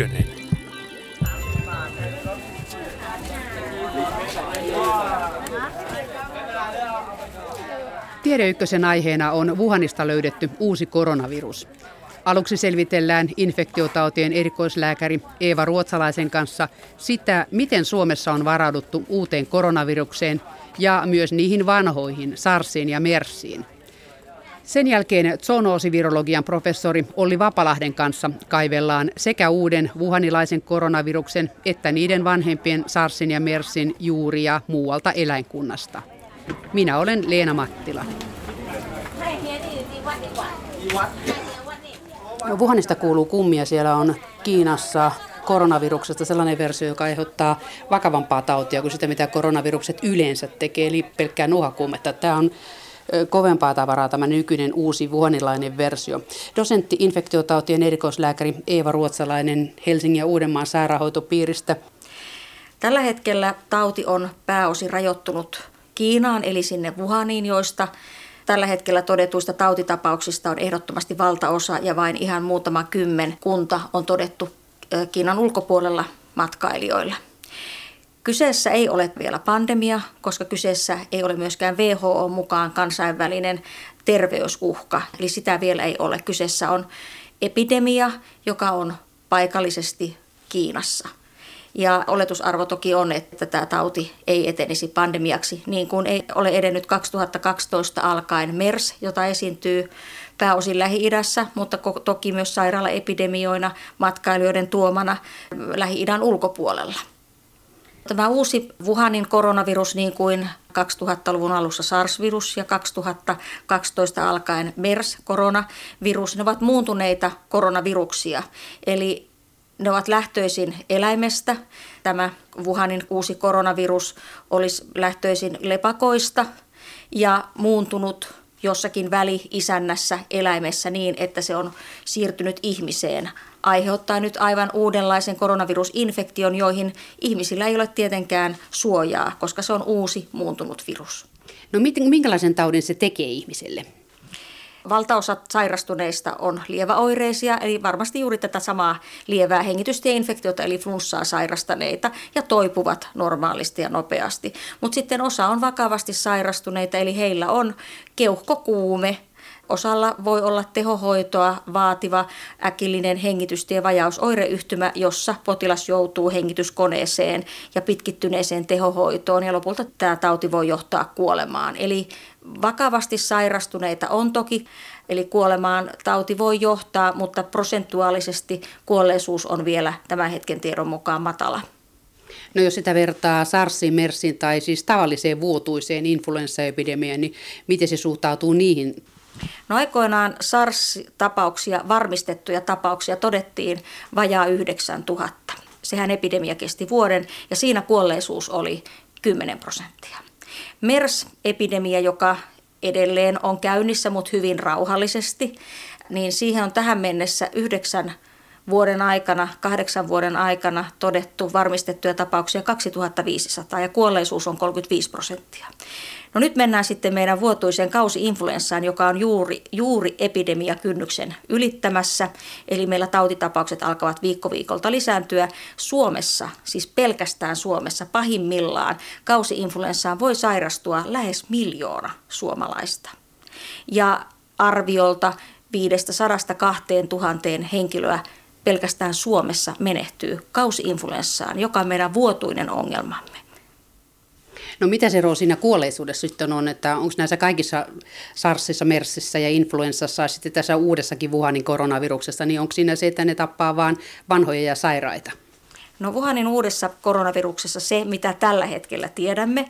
Ykkönen. Tiede Ykkösen aiheena on Wuhanista löydetty uusi koronavirus. Aluksi selvitellään infektiotautien erikoislääkäri Eeva Ruotsalaisen kanssa sitä, miten Suomessa on varauduttu uuteen koronavirukseen ja myös niihin vanhoihin, SARSiin ja MERSiin. Sen jälkeen zoonoosivirologian professori Olli Vapalahden kanssa kaivellaan sekä uuden wuhanilaisen koronaviruksen että niiden vanhempien SARSin ja MERSin juuria muualta eläinkunnasta. Minä olen Leena Mattila. No, Wuhanista kuuluu kummia. Siellä on Kiinassa koronaviruksesta sellainen versio, joka aiheuttaa vakavampaa tautia kuin sitä, mitä koronavirukset yleensä tekee, eli pelkkää nuhakuumetta. Tämä on kovempaa tavaraa tämä nykyinen uusi vuonilainen versio. Dosentti infektiotautien erikoislääkäri Eeva Ruotsalainen Helsingin ja Uudenmaan sairaanhoitopiiristä. Tällä hetkellä tauti on pääosin rajoittunut Kiinaan, eli sinne Wuhaniin, joista tällä hetkellä todetuista tautitapauksista on ehdottomasti valtaosa ja vain ihan muutama kymmen kunta on todettu Kiinan ulkopuolella matkailijoilla. Kyseessä ei ole vielä pandemia, koska kyseessä ei ole myöskään WHO mukaan kansainvälinen terveysuhka, eli sitä vielä ei ole. Kyseessä on epidemia, joka on paikallisesti Kiinassa. Ja oletusarvo toki on, että tämä tauti ei etenisi pandemiaksi, niin kuin ei ole edennyt 2012 alkaen MERS, jota esiintyy pääosin Lähi-idässä, mutta toki myös sairaalaepidemioina matkailijoiden tuomana Lähi-idän ulkopuolella. Tämä uusi Wuhanin koronavirus, niin kuin 2000-luvun alussa SARS-virus ja 2012 alkaen MERS-koronavirus, ne ovat muuntuneita koronaviruksia. Eli ne ovat lähtöisin eläimestä. Tämä Wuhanin uusi koronavirus olisi lähtöisin lepakoista ja muuntunut jossakin väli-isännässä eläimessä niin, että se on siirtynyt ihmiseen aiheuttaa nyt aivan uudenlaisen koronavirusinfektion, joihin ihmisillä ei ole tietenkään suojaa, koska se on uusi muuntunut virus. No minkälaisen taudin se tekee ihmiselle? Valtaosa sairastuneista on lieväoireisia, eli varmasti juuri tätä samaa lievää hengitystieinfektiota eli flunssaa sairastaneita ja toipuvat normaalisti ja nopeasti. Mutta sitten osa on vakavasti sairastuneita, eli heillä on keuhkokuume, Osalla voi olla tehohoitoa vaativa äkillinen hengitystievajausoireyhtymä, jossa potilas joutuu hengityskoneeseen ja pitkittyneeseen tehohoitoon ja lopulta tämä tauti voi johtaa kuolemaan. Eli vakavasti sairastuneita on toki, eli kuolemaan tauti voi johtaa, mutta prosentuaalisesti kuolleisuus on vielä tämän hetken tiedon mukaan matala. No jos sitä vertaa SARSiin, MERSiin tai siis tavalliseen vuotuiseen influenssaepidemiaan, niin miten se suhtautuu niihin No aikoinaan SARS-tapauksia, varmistettuja tapauksia todettiin vajaa 9000. Sehän epidemia kesti vuoden ja siinä kuolleisuus oli 10 prosenttia. MERS-epidemia, joka edelleen on käynnissä, mutta hyvin rauhallisesti, niin siihen on tähän mennessä yhdeksän vuoden aikana, kahdeksan vuoden aikana todettu varmistettuja tapauksia 2500 ja kuolleisuus on 35 prosenttia. No nyt mennään sitten meidän vuotuiseen kausi-influenssaan, joka on juuri, juuri epidemiakynnyksen ylittämässä. Eli meillä tautitapaukset alkavat viikko viikolta lisääntyä. Suomessa, siis pelkästään Suomessa pahimmillaan, kausi-influenssaan voi sairastua lähes miljoona suomalaista. Ja arviolta 500-2000 henkilöä pelkästään Suomessa menehtyy kausi-influenssaan, joka on meidän vuotuinen ongelmamme. No mitä se siinä kuolleisuudessa sitten on, että onko näissä kaikissa SARSissa, MERSissä ja influenssassa ja sitten tässä uudessakin Wuhanin koronaviruksessa, niin onko siinä se, että ne tappaa vain vanhoja ja sairaita? No Wuhanin uudessa koronaviruksessa se, mitä tällä hetkellä tiedämme,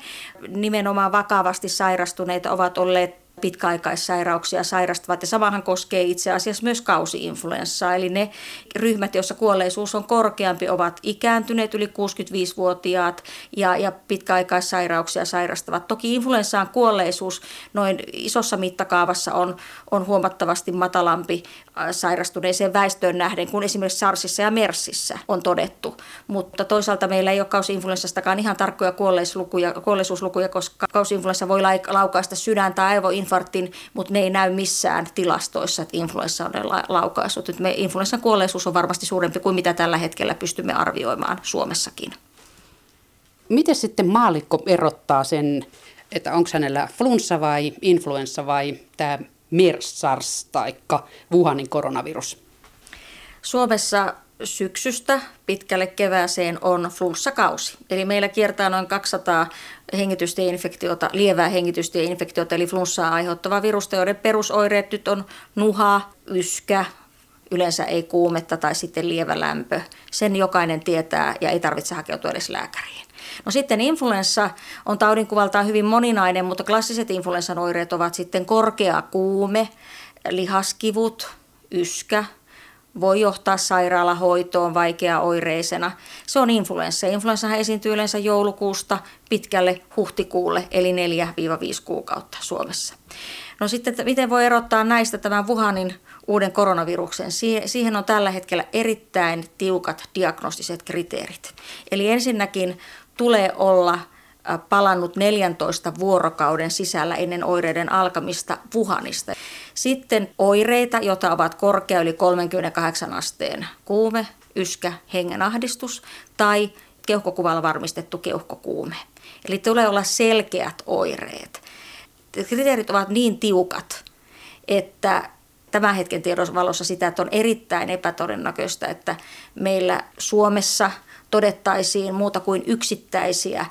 nimenomaan vakavasti sairastuneita ovat olleet pitkäaikaissairauksia sairastavat. Ja samahan koskee itse asiassa myös kausiinfluenssaa. Eli ne ryhmät, joissa kuolleisuus on korkeampi, ovat ikääntyneet yli 65-vuotiaat ja, ja pitkäaikaissairauksia sairastavat. Toki influenssaan kuolleisuus noin isossa mittakaavassa on, on huomattavasti matalampi äh, sairastuneeseen väestöön nähden kuin esimerkiksi SARSissa ja MERSissä on todettu. Mutta toisaalta meillä ei ole kausiinfluenssastakaan ihan tarkkoja kuolleisuuslukuja, kuolleisuuslukuja koska kausiinfluenssa voi laukaista sydän- tai aivoinfluenssaa infarktin, mutta ne ei näy missään tilastoissa, että influenssa on laukaisut. Me influenssan kuolleisuus on varmasti suurempi kuin mitä tällä hetkellä pystymme arvioimaan Suomessakin. Miten sitten maalikko erottaa sen, että onko hänellä flunssa vai influenssa vai tämä MERS, SARS tai Wuhanin koronavirus? Suomessa syksystä pitkälle kevääseen on flunssakausi. Eli meillä kiertää noin 200 hengitystieinfektiota, lievää hengitystieinfektiota, eli flunssaa aiheuttavaa virusta, joiden perusoireet nyt on nuha, yskä, yleensä ei kuumetta tai sitten lievä lämpö. Sen jokainen tietää ja ei tarvitse hakeutua edes lääkäriin. No sitten influenssa on taudinkuvaltaan hyvin moninainen, mutta klassiset influenssan oireet ovat sitten korkea kuume, lihaskivut, yskä, voi johtaa sairaalahoitoon vaikeaoireisena. Se on influenssa. Influenssahan esiintyy yleensä joulukuusta pitkälle huhtikuulle, eli 4-5 kuukautta Suomessa. No sitten, miten voi erottaa näistä tämän Wuhanin uuden koronaviruksen? Siihen on tällä hetkellä erittäin tiukat diagnostiset kriteerit. Eli ensinnäkin tulee olla palannut 14 vuorokauden sisällä ennen oireiden alkamista Wuhanista. Sitten oireita, joita ovat korkea yli 38 asteen kuume, yskä, hengenahdistus tai keuhkokuvalla varmistettu keuhkokuume. Eli tulee olla selkeät oireet. Kriteerit ovat niin tiukat, että tämän hetken tiedon valossa sitä, että on erittäin epätodennäköistä, että meillä Suomessa todettaisiin muuta kuin yksittäisiä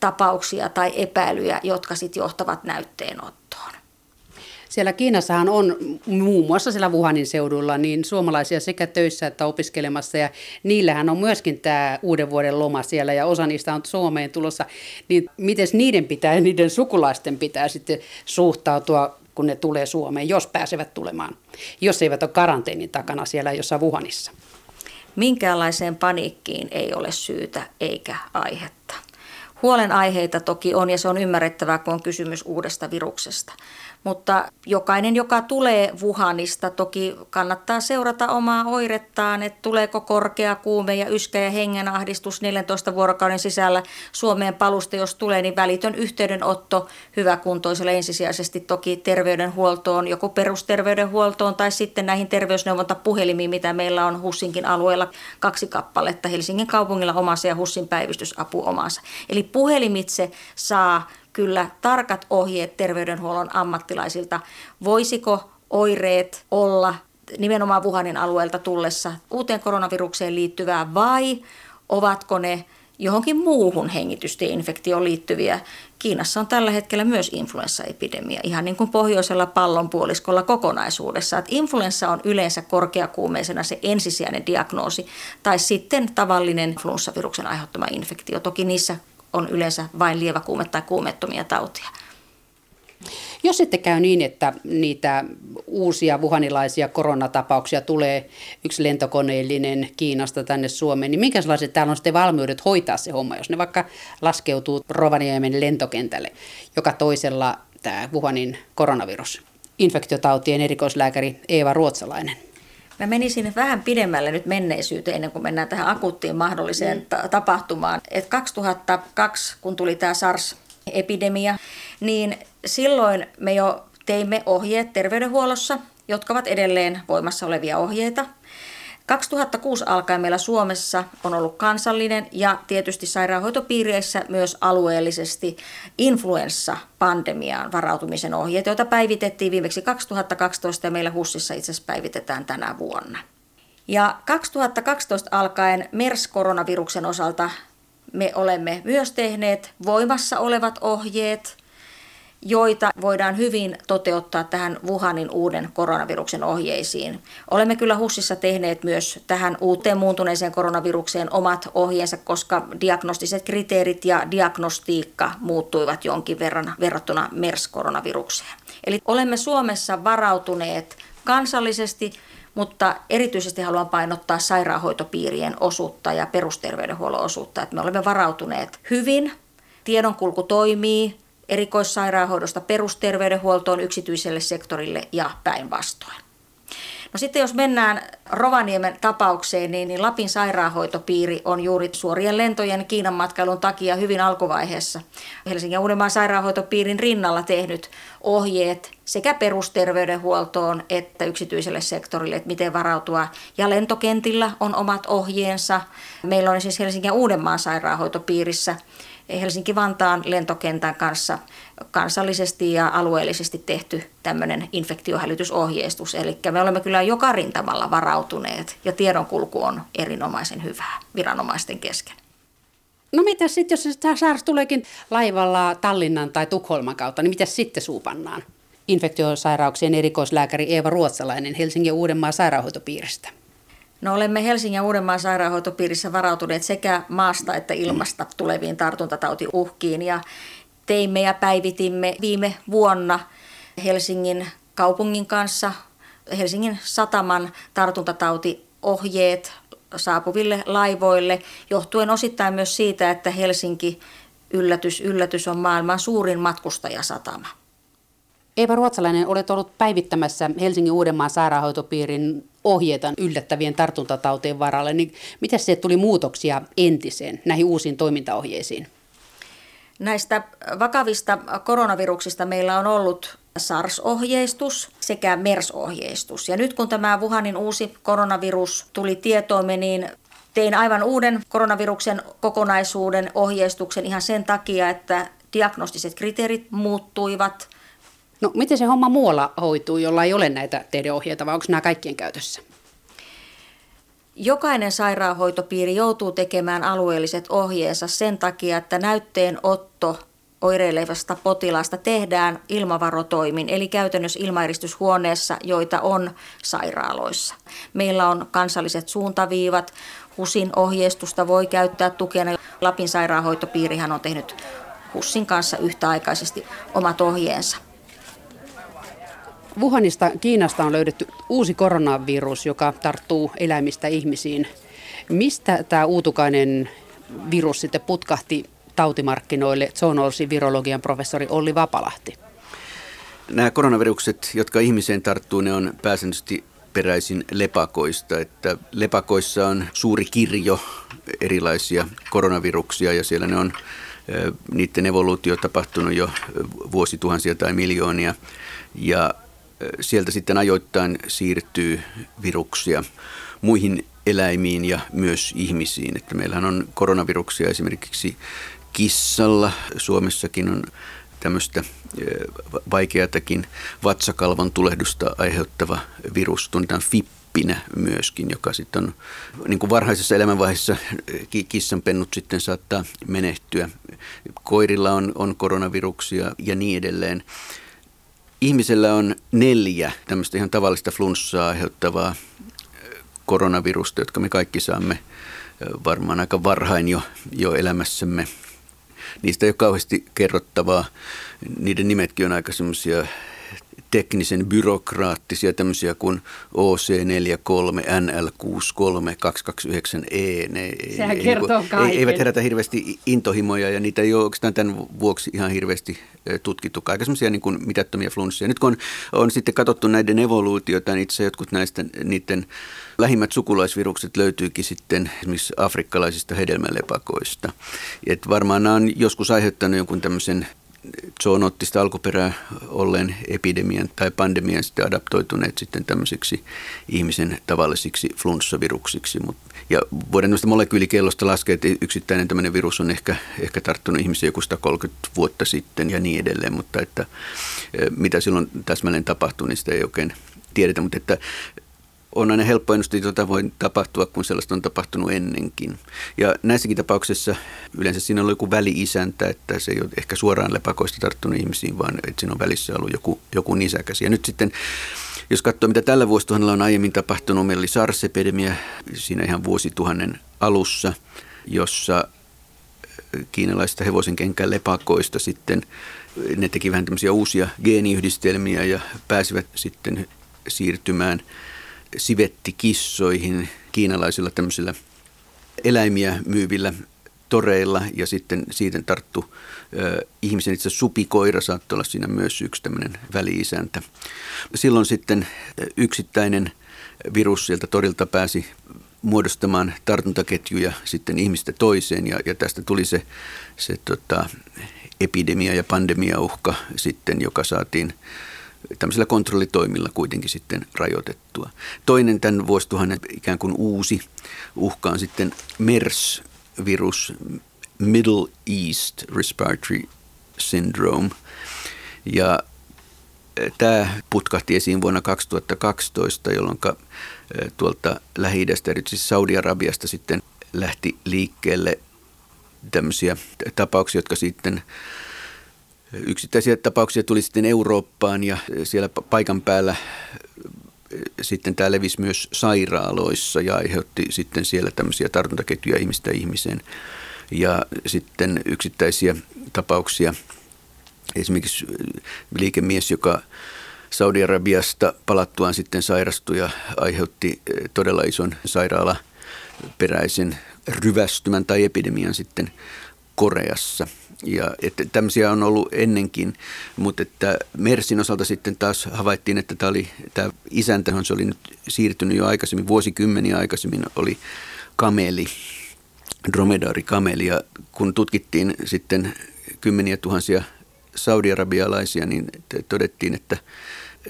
tapauksia tai epäilyjä, jotka sitten johtavat näytteenottoon. Siellä Kiinassahan on muun muassa siellä Wuhanin seudulla niin suomalaisia sekä töissä että opiskelemassa ja niillähän on myöskin tämä uuden vuoden loma siellä ja osa niistä on Suomeen tulossa. Niin miten niiden pitää niiden sukulaisten pitää sitten suhtautua kun ne tulee Suomeen, jos pääsevät tulemaan, jos eivät ole karanteenin takana siellä jossain Wuhanissa? Minkäänlaiseen paniikkiin ei ole syytä eikä aihetta. Huolenaiheita toki on ja se on ymmärrettävää, kun on kysymys uudesta viruksesta. Mutta jokainen, joka tulee Wuhanista, toki kannattaa seurata omaa oirettaan, että tuleeko korkea kuume ja yskä ja hengenahdistus 14 vuorokauden sisällä Suomeen palusta, jos tulee, niin välitön yhteydenotto hyväkuntoiselle ensisijaisesti toki terveydenhuoltoon, joko perusterveydenhuoltoon tai sitten näihin terveysneuvontapuhelimiin, mitä meillä on Hussinkin alueella kaksi kappaletta, Helsingin kaupungilla omassa ja Hussin päivystysapu omassa. Eli puhelimitse saa kyllä tarkat ohjeet terveydenhuollon ammattilaisilta, voisiko oireet olla nimenomaan Wuhanin alueelta tullessa uuteen koronavirukseen liittyvää vai ovatko ne johonkin muuhun hengitystieinfektioon liittyviä. Kiinassa on tällä hetkellä myös influenssaepidemia, ihan niin kuin pohjoisella pallonpuoliskolla kokonaisuudessa. Että influenssa on yleensä korkeakuumeisena se ensisijainen diagnoosi, tai sitten tavallinen flunssaviruksen aiheuttama infektio. Toki niissä on yleensä vain lievä kuume tai kuumettomia tautia. Jos sitten käy niin, että niitä uusia vuhanilaisia koronatapauksia tulee yksi lentokoneellinen Kiinasta tänne Suomeen, niin minkälaiset täällä on sitten valmiudet hoitaa se homma, jos ne vaikka laskeutuu Rovaniemen lentokentälle, joka toisella tämä Wuhanin koronavirus? Infektiotautien erikoislääkäri Eeva Ruotsalainen. Mä menisin vähän pidemmälle nyt menneisyyteen ennen kuin mennään tähän akuuttiin mahdolliseen mm. ta- tapahtumaan. Et 2002, kun tuli tämä SARS-epidemia, niin silloin me jo teimme ohjeet terveydenhuollossa, jotka ovat edelleen voimassa olevia ohjeita – 2006 alkaen meillä Suomessa on ollut kansallinen ja tietysti sairaanhoitopiireissä myös alueellisesti influenssapandemiaan varautumisen ohjeet, joita päivitettiin viimeksi 2012 ja meillä HUSissa itse asiassa päivitetään tänä vuonna. Ja 2012 alkaen MERS-koronaviruksen osalta me olemme myös tehneet voimassa olevat ohjeet – joita voidaan hyvin toteuttaa tähän Wuhanin uuden koronaviruksen ohjeisiin. Olemme kyllä HUSissa tehneet myös tähän uuteen muuntuneeseen koronavirukseen omat ohjeensa, koska diagnostiset kriteerit ja diagnostiikka muuttuivat jonkin verran verrattuna MERS-koronavirukseen. Eli olemme Suomessa varautuneet kansallisesti mutta erityisesti haluan painottaa sairaanhoitopiirien osuutta ja perusterveydenhuollon osuutta, että me olemme varautuneet hyvin, tiedonkulku toimii, erikoissairaanhoidosta perusterveydenhuoltoon yksityiselle sektorille ja päinvastoin. No sitten jos mennään Rovaniemen tapaukseen, niin, niin Lapin sairaanhoitopiiri on juuri suorien lentojen Kiinan matkailun takia hyvin alkuvaiheessa Helsingin ja Uudenmaan sairaanhoitopiirin rinnalla tehnyt ohjeet sekä perusterveydenhuoltoon että yksityiselle sektorille, että miten varautua. Ja lentokentillä on omat ohjeensa. Meillä on siis Helsingin ja Uudenmaan sairaanhoitopiirissä Helsinki-Vantaan lentokentän kanssa kansallisesti ja alueellisesti tehty tämmöinen infektiohälytysohjeistus. Eli me olemme kyllä joka rintamalla varautuneet ja tiedonkulku on erinomaisen hyvää viranomaisten kesken. No mitä sitten, jos se SARS tuleekin laivalla Tallinnan tai Tukholman kautta, niin mitä sitten suupannaan? Infektiosairauksien erikoislääkäri Eeva Ruotsalainen Helsingin Uudenmaan sairaanhoitopiiristä. No olemme Helsingin ja Uudenmaan sairaanhoitopiirissä varautuneet sekä maasta että ilmasta tuleviin tartuntatautiuhkiin ja teimme ja päivitimme viime vuonna Helsingin kaupungin kanssa Helsingin sataman tartuntatautiohjeet saapuville laivoille, johtuen osittain myös siitä, että Helsinki yllätys, yllätys on maailman suurin matkustajasatama. Eeva Ruotsalainen, olet ollut päivittämässä Helsingin Uudenmaan sairaanhoitopiirin ohjeita yllättävien tartuntatautien varalle. Niin miten se tuli muutoksia entiseen näihin uusiin toimintaohjeisiin? Näistä vakavista koronaviruksista meillä on ollut SARS-ohjeistus sekä MERS-ohjeistus. Ja nyt kun tämä Wuhanin uusi koronavirus tuli tietoomme, niin tein aivan uuden koronaviruksen kokonaisuuden ohjeistuksen ihan sen takia, että diagnostiset kriteerit muuttuivat. No miten se homma muualla hoituu, jolla ei ole näitä teidän ohjeita, vai onko nämä kaikkien käytössä? Jokainen sairaanhoitopiiri joutuu tekemään alueelliset ohjeensa sen takia, että näytteenotto oireilevasta potilaasta tehdään ilmavarotoimin, eli käytännössä ilmaeristyshuoneessa, joita on sairaaloissa. Meillä on kansalliset suuntaviivat, HUSin ohjeistusta voi käyttää tukena. Lapin sairaanhoitopiirihän on tehnyt HUSin kanssa yhtäaikaisesti omat ohjeensa. Wuhanista Kiinasta on löydetty uusi koronavirus, joka tarttuu eläimistä ihmisiin. Mistä tämä uutukainen virus sitten putkahti tautimarkkinoille, zoonoosin virologian professori Olli Vapalahti? Nämä koronavirukset, jotka ihmiseen tarttuu, ne on pääsääntöisesti peräisin lepakoista. Että lepakoissa on suuri kirjo erilaisia koronaviruksia ja siellä ne on niiden evoluutio tapahtunut jo vuosituhansia tai miljoonia. Ja sieltä sitten ajoittain siirtyy viruksia muihin eläimiin ja myös ihmisiin. Että meillähän on koronaviruksia esimerkiksi kissalla. Suomessakin on tämmöistä vaikeatakin vatsakalvon tulehdusta aiheuttava virus, tunnetaan fippinä myöskin, joka sitten on niin kuin varhaisessa elämänvaiheessa kissanpennut sitten saattaa menehtyä. Koirilla on, on koronaviruksia ja niin edelleen. Ihmisellä on neljä tämmöistä ihan tavallista flunssaa aiheuttavaa koronavirusta, jotka me kaikki saamme varmaan aika varhain jo, jo elämässämme niistä ei ole kauheasti kerrottavaa. Niiden nimetkin on aika semmoisia teknisen byrokraattisia tämmöisiä kuin OC43, NL63, 229E. Ne Sehän kertoo kaiken. Eivät herätä hirveästi intohimoja ja niitä ei ole oikeastaan tämän vuoksi ihan hirveästi tutkittu. Aika semmoisia niin kuin mitättömiä flunssia. Nyt kun on, on sitten katsottu näiden evoluutiota, niin itse jotkut näistä niiden lähimmät sukulaisvirukset löytyykin sitten esimerkiksi afrikkalaisista hedelmälepakoista. Et varmaan nämä on joskus aiheuttanut jonkun tämmöisen zoonoottista alkuperää olleen epidemian tai pandemian sitten adaptoituneet sitten tämmöisiksi ihmisen tavallisiksi flunssaviruksiksi. Ja voidaan tämmöistä molekyylikellosta laskea, että yksittäinen tämmöinen virus on ehkä, ehkä tarttunut ihmisiä joku 130 vuotta sitten ja niin edelleen, mutta että e, mitä silloin täsmälleen tapahtuu, niin sitä ei oikein tiedetä, mutta että on aina helppo ennustaa, että jotain voi tapahtua, kun sellaista on tapahtunut ennenkin. Ja näissäkin tapauksissa yleensä siinä on joku väli-isäntä, että se ei ole ehkä suoraan lepakoista tarttunut ihmisiin, vaan että siinä on välissä ollut joku, joku nisäkäs. Ja nyt sitten jos katsoo, mitä tällä vuosituhannella on aiemmin tapahtunut, meillä oli SARS-epidemia siinä ihan vuosituhannen alussa, jossa kiinalaista hevosen kenkään lepakoista sitten ne teki vähän tämmöisiä uusia geeniyhdistelmiä ja pääsivät sitten siirtymään – sivettikissoihin kiinalaisilla tämmöisillä eläimiä myyvillä toreilla ja sitten siitä tarttu ö, ihmisen itse supikoira saattoi olla siinä myös yksi tämmöinen väliisäntä. Silloin sitten yksittäinen virus sieltä torilta pääsi muodostamaan tartuntaketjuja sitten ihmistä toiseen ja, ja tästä tuli se, se tota, epidemia ja pandemiauhka sitten, joka saatiin tämmöisillä kontrollitoimilla kuitenkin sitten rajoitettua. Toinen tämän vuosituhannen ikään kuin uusi uhka on sitten MERS-virus, Middle East Respiratory Syndrome. Ja eh, tämä putkahti esiin vuonna 2012, jolloin eh, tuolta Lähi-idästä, erityisesti Saudi-Arabiasta sitten lähti liikkeelle tämmöisiä tapauksia, jotka sitten Yksittäisiä tapauksia tuli sitten Eurooppaan ja siellä paikan päällä sitten tämä levisi myös sairaaloissa ja aiheutti sitten siellä tämmöisiä tartuntaketjuja ihmistä ihmiseen. Ja sitten yksittäisiä tapauksia, esimerkiksi liikemies, joka Saudi-Arabiasta palattuaan sitten sairastui ja aiheutti todella ison sairaalaperäisen ryvästymän tai epidemian sitten Koreassa. Ja että tämmöisiä on ollut ennenkin, mutta että Mersin osalta sitten taas havaittiin, että tämä, oli, tämä isäntä, se oli nyt siirtynyt jo aikaisemmin, vuosikymmeniä aikaisemmin oli kameli, kameli. Ja kun tutkittiin sitten kymmeniä tuhansia saudiarabialaisia, niin todettiin, että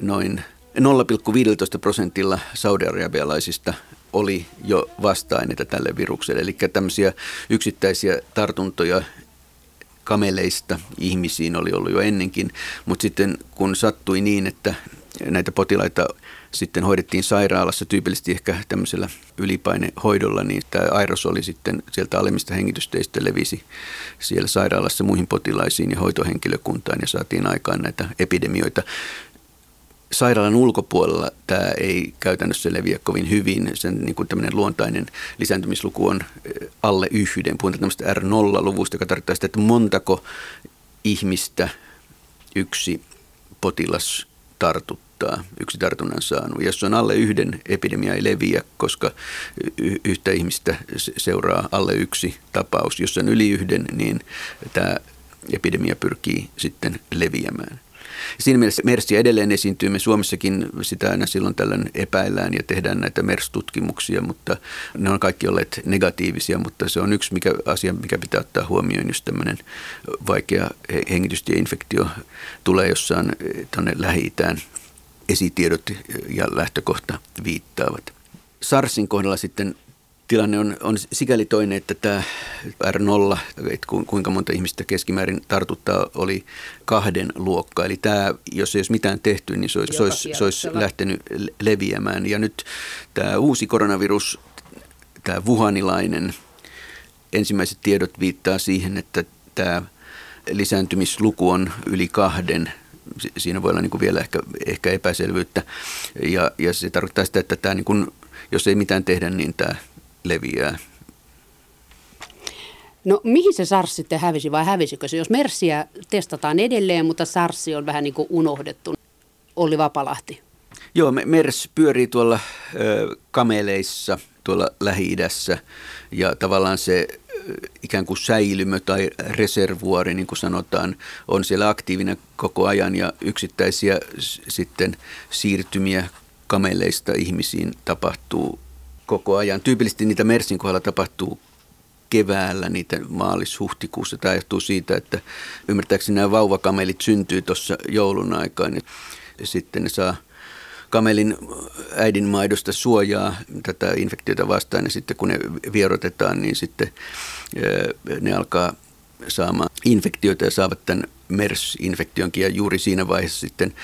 noin 0,15 prosentilla saudiarabialaisista oli jo vasta-aineita tälle virukselle. Eli tämmöisiä yksittäisiä tartuntoja kameleista ihmisiin oli ollut jo ennenkin, mutta sitten kun sattui niin, että näitä potilaita sitten hoidettiin sairaalassa tyypillisesti ehkä tämmöisellä ylipainehoidolla, niin tämä aerosoli sitten sieltä alemmista hengitysteistä levisi siellä sairaalassa muihin potilaisiin ja hoitohenkilökuntaan ja saatiin aikaan näitä epidemioita sairaalan ulkopuolella tämä ei käytännössä leviä kovin hyvin. Sen niin kuin tämmöinen luontainen lisääntymisluku on eh, alle yhden. Puhutaan tämmöistä R0-luvusta, joka tarkoittaa sitä, että montako ihmistä yksi potilas tartuttaa, yksi tartunnan saanut. Jos on alle yhden, epidemia ei leviä, koska yhtä ihmistä seuraa alle yksi tapaus. Jos on yli yhden, niin tämä epidemia pyrkii sitten leviämään. Siinä mielessä MERSiä edelleen esiintyy. Me Suomessakin sitä aina silloin tällöin epäillään ja tehdään näitä MERS-tutkimuksia, mutta ne on kaikki olleet negatiivisia, mutta se on yksi mikä, asia, mikä pitää ottaa huomioon, jos tämmöinen vaikea hengitystieinfektio tulee jossain tuonne Lähi-Itään esitiedot ja lähtökohta viittaavat. SARSin kohdalla sitten tilanne on, on sikäli toinen, että tämä R0, että kuinka monta ihmistä keskimäärin tartuttaa, oli kahden luokka. Eli tämä, jos ei olisi mitään tehty, niin se olisi, se olisi, se olisi lähtenyt leviämään. Ja nyt tämä uusi koronavirus, tämä wuhanilainen, ensimmäiset tiedot viittaa siihen, että tämä lisääntymisluku on yli kahden siinä voi olla niin kuin vielä ehkä, ehkä epäselvyyttä. Ja, ja se tarkoittaa sitä, että tämä niin kuin, jos ei mitään tehdä, niin tämä leviää. No mihin se SARS sitten hävisi vai hävisikö se? Jos Mersiä testataan edelleen, mutta SARS on vähän niin kuin unohdettu. Olli Vapalahti. Joo, MERS pyörii tuolla ö, kameleissa tuolla Lähi-idässä ja tavallaan se ikään kuin säilymö tai reservuori, niin kuin sanotaan, on siellä aktiivinen koko ajan ja yksittäisiä sitten siirtymiä kameleista ihmisiin tapahtuu koko ajan. Tyypillisesti niitä Mersin kohdalla tapahtuu keväällä, niitä maalis-huhtikuussa. Tämä johtuu siitä, että ymmärtääkseni nämä vauvakamelit syntyy tuossa joulun aikaan. Niin sitten ne saa kamelin äidin maidosta suojaa tätä infektiota vastaan ja sitten kun ne vierotetaan, niin sitten ne alkaa saamaan infektioita ja saavat tämän MERS-infektionkin ja juuri siinä vaiheessa sitten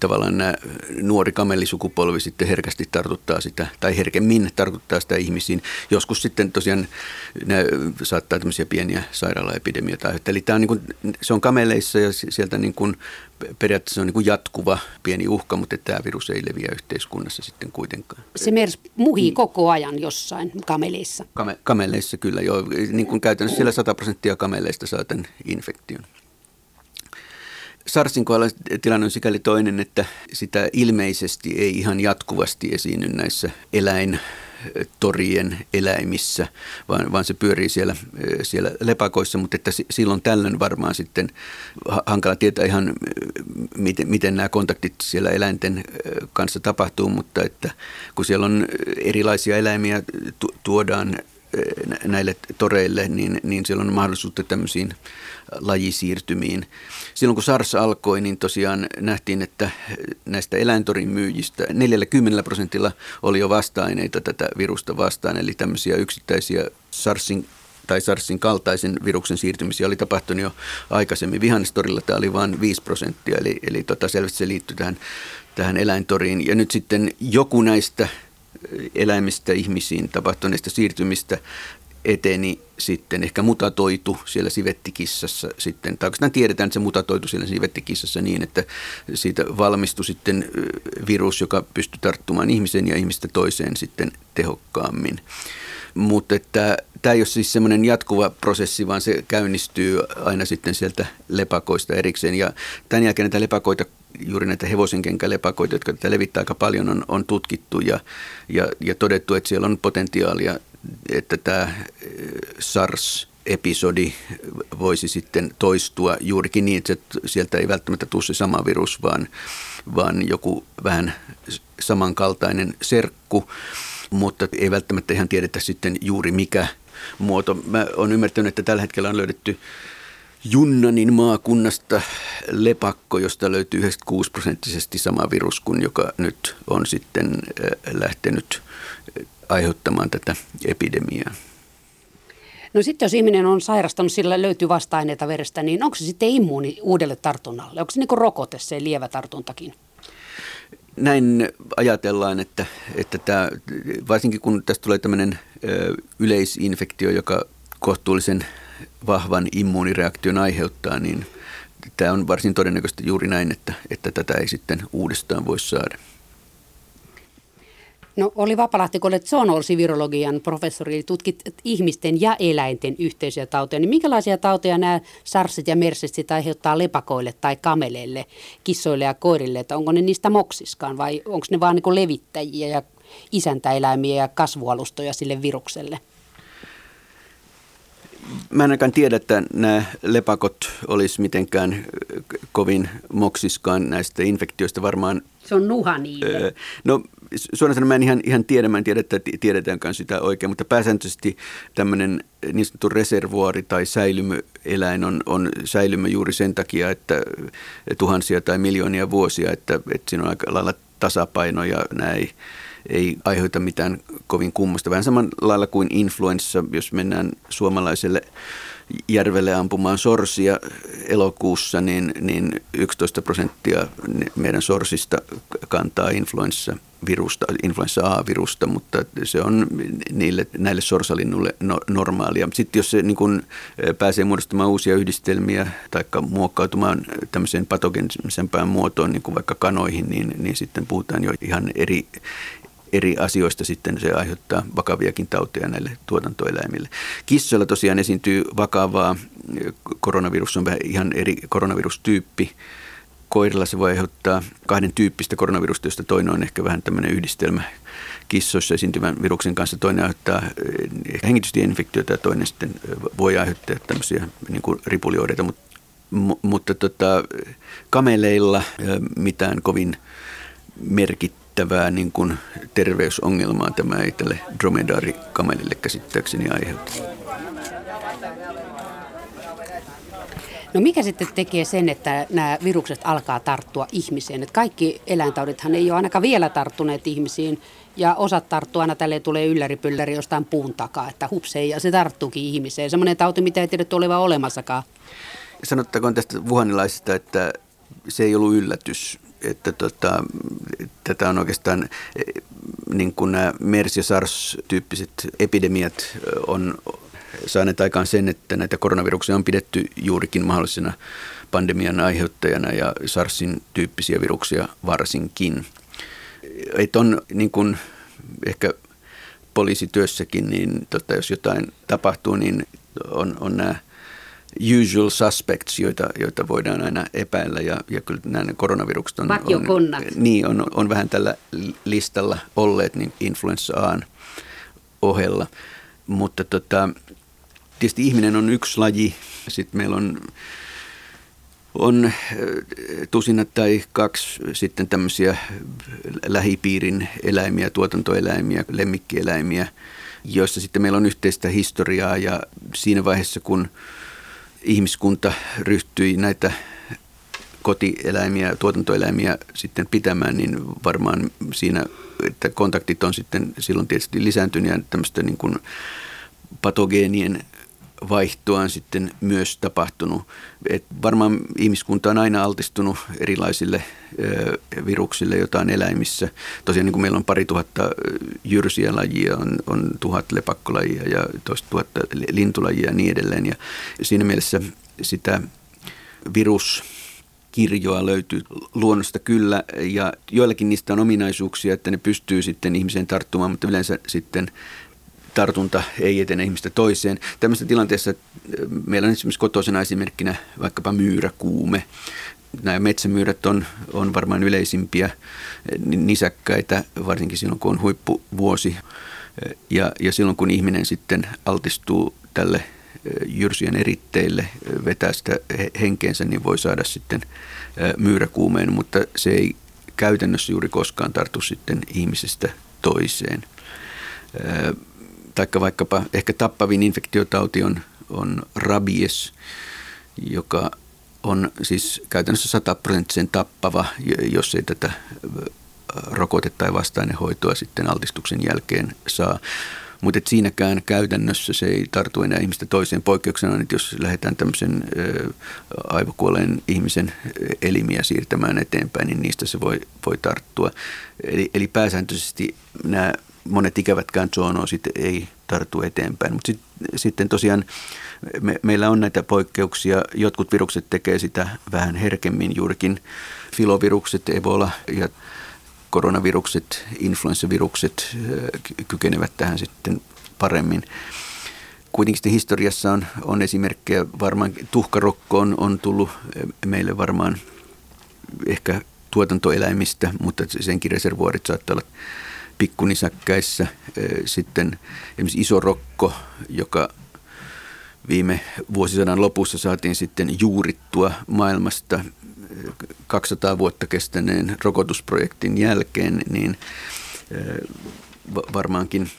tavallaan nämä nuori kamellisukupolvi sitten herkästi tartuttaa sitä, tai herkemmin tartuttaa sitä ihmisiin. Joskus sitten tosiaan nämä saattaa tämmöisiä pieniä sairaalaepidemioita aiheuttaa. Eli tämä on niin kuin, se on kameleissa ja sieltä niin kuin, periaatteessa se on niin kuin jatkuva pieni uhka, mutta tämä virus ei leviä yhteiskunnassa sitten kuitenkaan. Se MERS muhii koko ajan jossain kameleissa. Kame, kameleissa kyllä joo. Niin kuin käytännössä siellä 100 prosenttia kameleista saa tämän infektion. SARSin kohdalla tilanne on sikäli toinen, että sitä ilmeisesti ei ihan jatkuvasti esiinny näissä eläin torien eläimissä, vaan, vaan se pyörii siellä, siellä lepakoissa, mutta että silloin tällöin varmaan sitten hankala tietää ihan, miten, miten nämä kontaktit siellä eläinten kanssa tapahtuu, mutta että kun siellä on erilaisia eläimiä, tuodaan näille toreille, niin, niin siellä on mahdollisuutta tämmöisiin lajisiirtymiin. Silloin kun SARS alkoi, niin tosiaan nähtiin, että näistä eläintorin myyjistä 40 prosentilla oli jo vasta-aineita tätä virusta vastaan, eli tämmöisiä yksittäisiä SARSin tai SARSin kaltaisen viruksen siirtymisiä oli tapahtunut jo aikaisemmin. Vihannestorilla tämä oli vain 5 prosenttia, eli, eli tota, selvästi se liittyy tähän, tähän eläintoriin. Ja nyt sitten joku näistä eläimistä ihmisiin tapahtuneista siirtymistä eteni sitten, ehkä mutatoitu siellä sivettikissassa sitten, tai oikeastaan tiedetään, että se mutatoitu siellä sivettikissassa niin, että siitä valmistui sitten virus, joka pystyi tarttumaan ihmisen ja ihmistä toiseen sitten tehokkaammin. Mutta että tämä ei ole siis semmoinen jatkuva prosessi, vaan se käynnistyy aina sitten sieltä lepakoista erikseen. Ja tämän jälkeen näitä lepakoita, juuri näitä hevosenkenkälepakoita, jotka tätä levittää aika paljon, on, on tutkittu ja, ja, ja todettu, että siellä on potentiaalia, että tämä SARS-episodi voisi sitten toistua juurikin niin, että sieltä ei välttämättä tule se sama virus, vaan, vaan joku vähän samankaltainen serkku mutta ei välttämättä ihan tiedetä sitten juuri mikä muoto. Mä oon ymmärtänyt, että tällä hetkellä on löydetty Junnanin maakunnasta lepakko, josta löytyy 96 prosenttisesti sama virus kuin joka nyt on sitten äh, lähtenyt äh, aiheuttamaan tätä epidemiaa. No sitten jos ihminen on sairastanut, sillä löytyy vasta-aineita verestä, niin onko se sitten immuuni uudelle tartunnalle? Onko se niin kuin rokote, se lievä tartuntakin? Näin ajatellaan, että, että tämä, varsinkin kun tästä tulee tämmöinen yleisinfektio, joka kohtuullisen vahvan immuunireaktion aiheuttaa, niin tämä on varsin todennäköistä juuri näin, että, että tätä ei sitten uudestaan voi saada. No oli Vapalahti, kun olet zoonoosivirologian professori, eli tutkit ihmisten ja eläinten yhteisiä tauteja, niin minkälaisia tauteja nämä sarsit ja mersit aiheuttaa lepakoille tai kameleille, kissoille ja koirille, että onko ne niistä moksiskaan vai onko ne vaan niin levittäjiä ja isäntäeläimiä ja kasvualustoja sille virukselle? Mä en ainakaan tiedä, että nämä lepakot olisi mitenkään kovin moksiskaan näistä infektioista varmaan. Se on nuha niille. No suoraan sanoen mä en ihan, ihan tiedä, mä en tiedä, että tiedetäänkään sitä oikein, mutta pääsääntöisesti tämmöinen niin sanottu reservuori tai säilymöeläin on, on säilymä juuri sen takia, että tuhansia tai miljoonia vuosia, että, että siinä on aika lailla tasapaino ja näin ei aiheuta mitään kovin kummosta. Vähän samalla lailla kuin influenssa, jos mennään suomalaiselle järvelle ampumaan sorsia elokuussa, niin, niin 11 prosenttia meidän sorsista kantaa influenssa virusta, influenssa A-virusta, mutta se on niille, näille sorsalinnulle no, normaalia. Sitten jos se niin kun pääsee muodostamaan uusia yhdistelmiä tai muokkautumaan tämmöiseen patogenisempään muotoon, niin kuin vaikka kanoihin, niin, niin sitten puhutaan jo ihan eri, eri asioista sitten se aiheuttaa vakaviakin tauteja näille tuotantoeläimille. Kissoilla tosiaan esiintyy vakavaa, koronavirus on vähän ihan eri koronavirustyyppi. Koirilla se voi aiheuttaa kahden tyyppistä koronavirusta, josta toinen on ehkä vähän tämmöinen yhdistelmä kissoissa esiintyvän viruksen kanssa. Toinen aiheuttaa eh, hengitystieinfektiota ja toinen sitten eh, voi aiheuttaa tämmöisiä niin kuin ripulioireita, mutta, mutta tota, kameleilla mitään kovin merkit merkittävää niin kuin terveysongelmaa tämä ei tälle dromedaarikamelille käsittääkseni aiheuta. No mikä sitten tekee sen, että nämä virukset alkaa tarttua ihmiseen? Että kaikki eläintaudithan ei ole ainakaan vielä tarttuneet ihmisiin ja osat tarttuu aina tälle tulee ylläripylläri jostain puun takaa, että hupsei ja se tarttuukin ihmiseen. Semmoinen tauti, mitä ei tiedetty olevan olemassakaan. Sanottakoon tästä vuhanilaisesta, että se ei ollut yllätys että tota, tätä on oikeastaan niin kuin nämä MERS- ja SARS-tyyppiset epidemiat on saaneet aikaan sen, että näitä koronaviruksia on pidetty juurikin mahdollisena pandemian aiheuttajana ja SARSin tyyppisiä viruksia varsinkin. Että on niin kuin ehkä poliisityössäkin, niin tota, jos jotain tapahtuu, niin on, on nämä usual suspects, joita, joita voidaan aina epäillä. Ja, ja kyllä nämä koronavirukset on, on, niin, on, on vähän tällä listalla olleet, niin influenssa A ohella. Mutta tota, tietysti ihminen on yksi laji. Sitten meillä on, on tusina tai kaksi sitten tämmöisiä lähipiirin eläimiä, tuotantoeläimiä, lemmikkieläimiä, joissa sitten meillä on yhteistä historiaa ja siinä vaiheessa, kun ihmiskunta ryhtyi näitä kotieläimiä, tuotantoeläimiä sitten pitämään, niin varmaan siinä, että kontaktit on sitten silloin tietysti lisääntynyt ja tämmöistä niin kuin patogeenien vaihtoa on sitten myös tapahtunut. Et varmaan ihmiskunta on aina altistunut erilaisille viruksille, joita on eläimissä. Tosiaan niin kuin meillä on pari tuhatta jyrsiä lajia, on, on tuhat lepakkolajia ja toista tuhatta lintulajia ja niin edelleen. Ja siinä mielessä sitä virus kirjoa löytyy luonnosta kyllä ja joillakin niistä on ominaisuuksia, että ne pystyy sitten ihmiseen tarttumaan, mutta yleensä sitten tartunta ei etene ihmistä toiseen. Tämmöisessä tilanteessa meillä on esimerkiksi kotoisena esimerkkinä vaikkapa myyräkuume. Nämä metsämyyrät on, on varmaan yleisimpiä nisäkkäitä, varsinkin silloin kun on huippuvuosi. Ja, ja silloin kun ihminen sitten altistuu tälle jyrsien eritteille vetää sitä henkeensä, niin voi saada sitten myyräkuumeen, mutta se ei käytännössä juuri koskaan tartu sitten ihmisestä toiseen. Taikka vaikkapa ehkä tappavin infektiotauti on, on rabies, joka on siis käytännössä sataprosenttisen tappava, jos ei tätä rokotetta tai vastainen hoitoa sitten altistuksen jälkeen saa. Mutta siinäkään käytännössä se ei tartu enää ihmistä toiseen. Poikkeuksena että jos lähdetään tämmöisen aivokuolleen ihmisen elimiä siirtämään eteenpäin, niin niistä se voi, voi tarttua. Eli, eli pääsääntöisesti nämä monet ikävätkään zoonoosit ei tartu eteenpäin. Mutta sit, sitten tosiaan me, meillä on näitä poikkeuksia. Jotkut virukset tekee sitä vähän herkemmin, juurikin filovirukset, Ebola ja koronavirukset, influenssavirukset kykenevät tähän sitten paremmin. Kuitenkin historiassa on, on esimerkkejä, varmaan tuhkarokko on, on tullut meille varmaan ehkä tuotantoeläimistä, mutta senkin reservuorit saattaa olla pikkunisäkkäissä. Sitten esimerkiksi iso rokko, joka viime vuosisadan lopussa saatiin sitten juurittua maailmasta 200 vuotta kestäneen rokotusprojektin jälkeen, niin varmaankin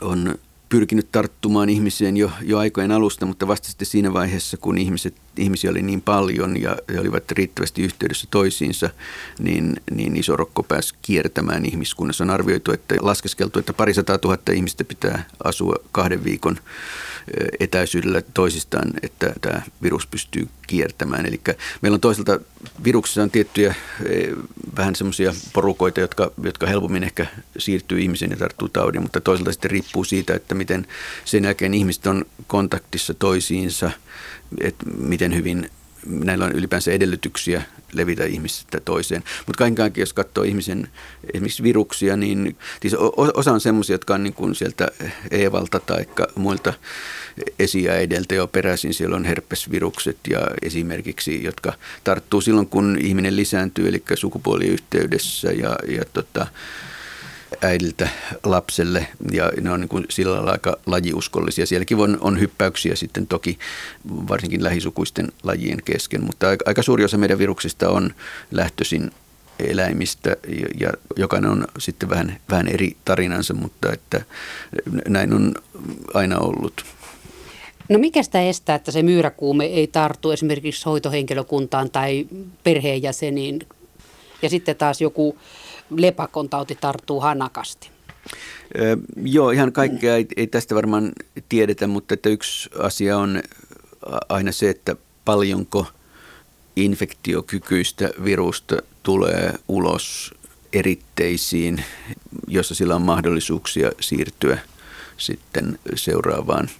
on pyrkinyt tarttumaan ihmiseen jo, jo aikojen alusta, mutta vasta sitten siinä vaiheessa, kun ihmiset, ihmisiä oli niin paljon ja he olivat riittävästi yhteydessä toisiinsa, niin, niin iso rokko pääsi kiertämään ihmiskunnassa. On arvioitu, että laskeskeltu, että parisataa tuhatta ihmistä pitää asua kahden viikon etäisyydellä toisistaan, että tämä virus pystyy kiertämään. Eli meillä on toisaalta viruksessa on tiettyjä vähän semmoisia porukoita, jotka, jotka helpommin ehkä siirtyy ihmisen ja tarttuu taudin, mutta toisaalta sitten riippuu siitä, että miten sen jälkeen ihmiset on kontaktissa toisiinsa, että miten hyvin näillä on ylipäänsä edellytyksiä levitä ihmisestä toiseen. Mutta kaiken kaikkiaan, jos katsoo ihmisen esimerkiksi viruksia, niin siis osa on semmoisia, jotka on niin kuin sieltä Eevalta tai muilta esiäideltä jo peräisin. Siellä on herpesvirukset ja esimerkiksi, jotka tarttuu silloin, kun ihminen lisääntyy, eli sukupuoliyhteydessä ja, ja tota, äidiltä lapselle ja ne on niin kuin sillä lailla aika lajiuskollisia. Sielläkin on, on hyppäyksiä sitten toki varsinkin lähisukuisten lajien kesken, mutta aika, aika suuri osa meidän viruksista on lähtöisin eläimistä ja jokainen on sitten vähän, vähän eri tarinansa, mutta että näin on aina ollut. No mikä sitä estää, että se myyräkuume ei tartu esimerkiksi hoitohenkilökuntaan tai perheenjäseniin ja sitten taas joku lepakon tauti tarttuu hanakasti? Ö, joo, ihan kaikkea ei, ei tästä varmaan tiedetä, mutta että yksi asia on aina se, että paljonko infektiokykyistä virusta tulee ulos eritteisiin, jossa sillä on mahdollisuuksia siirtyä sitten seuraavaan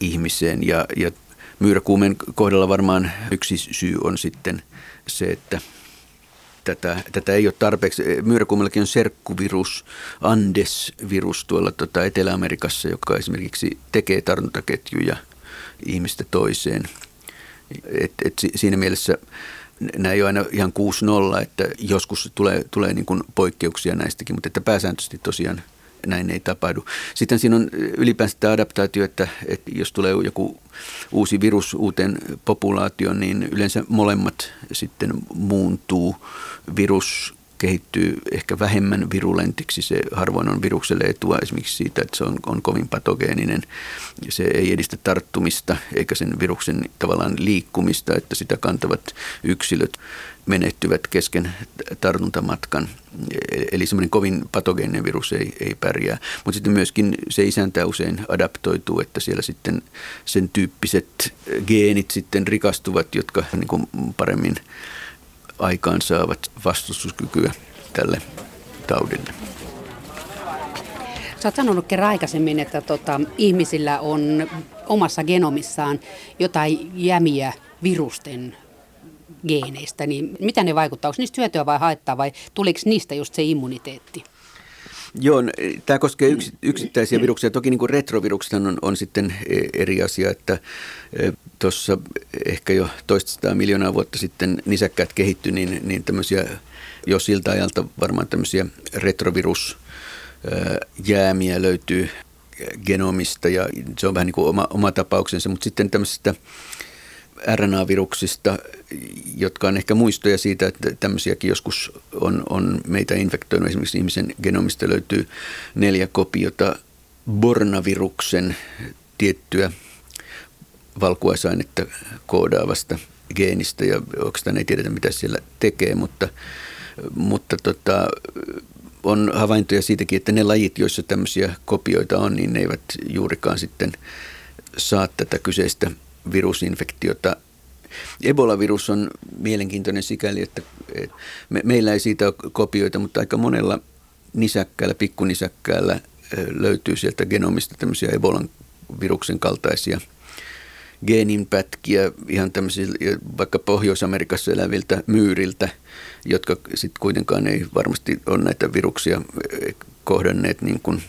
ihmiseen. Ja, ja myyräkuumen kohdalla varmaan yksi syy on sitten se, että tätä, tätä ei ole tarpeeksi. Myyräkuumellakin on serkkuvirus, Andes-virus tuolla tota Etelä-Amerikassa, joka esimerkiksi tekee tartuntaketjuja ihmistä toiseen. Et, et siinä mielessä nämä ei ole aina ihan 6-0, että joskus tulee, tulee niin kuin poikkeuksia näistäkin, mutta että pääsääntöisesti tosiaan näin ei tapahdu. Sitten siinä on ylipäänsä tämä adaptaatio, että, että jos tulee joku uusi virus uuteen populaatioon, niin yleensä molemmat sitten muuntuu. Virus kehittyy ehkä vähemmän virulentiksi. Se harvoin on virukselle etua esimerkiksi siitä, että se on, on kovin patogeeninen. Se ei edistä tarttumista eikä sen viruksen tavallaan liikkumista, että sitä kantavat yksilöt menehtyvät kesken tartuntamatkan. Eli semmoinen kovin patogeeninen virus ei, ei pärjää. Mutta sitten myöskin se isäntä usein adaptoituu, että siellä sitten sen tyyppiset geenit sitten rikastuvat, jotka niin kuin paremmin aikaan saavat vastustuskykyä tälle taudille. Sä oot sanonut kerran aikaisemmin, että tota, ihmisillä on omassa genomissaan jotain jämiä virusten geeneistä, niin mitä ne vaikuttaa? Onko niistä hyötyä vai haittaa vai tuliko niistä just se immuniteetti? Joo, tämä koskee yks, yksittäisiä viruksia. Toki niin retrovirukset on, on sitten e, eri asia, että e, tuossa ehkä jo toista miljoonaa vuotta sitten nisäkkäät kehittyi, niin, niin tämmöisiä jo siltä ajalta varmaan tämmöisiä retrovirusjäämiä löytyy genomista ja se on vähän niin kuin oma, oma tapauksensa, mutta sitten tämmöisistä RNA-viruksista, jotka on ehkä muistoja siitä, että tämmöisiäkin joskus on, on meitä infektoinut. Esimerkiksi ihmisen genomista löytyy neljä kopiota Bornaviruksen tiettyä valkuaisainetta koodaavasta geenistä ja oikeastaan ei tiedetä mitä siellä tekee, mutta, mutta tota, on havaintoja siitäkin, että ne lajit, joissa tämmöisiä kopioita on, niin ne eivät juurikaan sitten saa tätä kyseistä virusinfektiota. Ebola-virus on mielenkiintoinen sikäli, että me, meillä ei siitä ole kopioita, mutta aika monella nisäkkäällä, pikkunisäkkäällä löytyy sieltä genomista tämmöisiä Ebolan viruksen kaltaisia geeninpätkiä ihan tämmöisiltä vaikka Pohjois-Amerikassa eläviltä myyriltä, jotka sitten kuitenkaan ei varmasti ole näitä viruksia kohdanneet niin kuin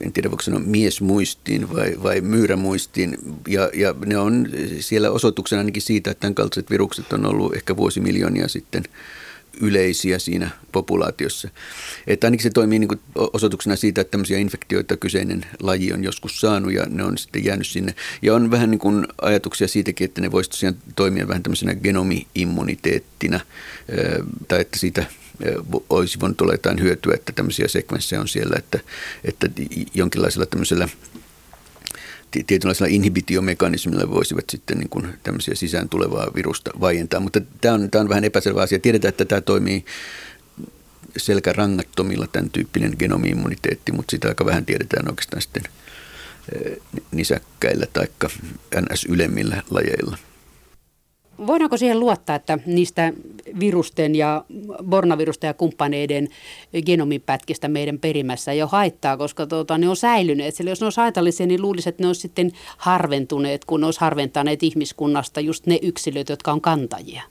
en tiedä voiko sanoa miesmuistiin vai, vai myyrämuistiin. Ja, ja ne on siellä osoituksena ainakin siitä, että tämän kaltaiset virukset on ollut ehkä vuosimiljoonia sitten yleisiä siinä populaatiossa. Että ainakin se toimii niin kuin osoituksena siitä, että tämmöisiä infektioita kyseinen laji on joskus saanut ja ne on sitten jäänyt sinne. Ja on vähän niin kuin ajatuksia siitäkin, että ne voisivat tosiaan toimia vähän tämmöisenä genomiimmuniteettina tai että siitä olisi voinut olla jotain hyötyä, että tämmöisiä sekvenssejä on siellä, että, että jonkinlaisella tämmöisellä tietynlaisella inhibitiomekanismilla voisivat sitten niin kuin tämmöisiä sisään tulevaa virusta vaientaa. Mutta tämä on, tämä on vähän epäselvä asia. Tiedetään, että tämä toimii selkärangattomilla tämän tyyppinen genomiimmuniteetti, mutta sitä aika vähän tiedetään oikeastaan sitten nisäkkäillä tai NS-ylemmillä lajeilla. Voidaanko siihen luottaa, että niistä virusten ja bornavirusten ja kumppaneiden genomipätkistä meidän perimässä ei ole haittaa, koska tuota, ne on säilyneet. Sillä jos ne olisi haitallisia, niin luulisi, että ne olisi sitten harventuneet, kun ne olisi harventaneet ihmiskunnasta just ne yksilöt, jotka on kantajia.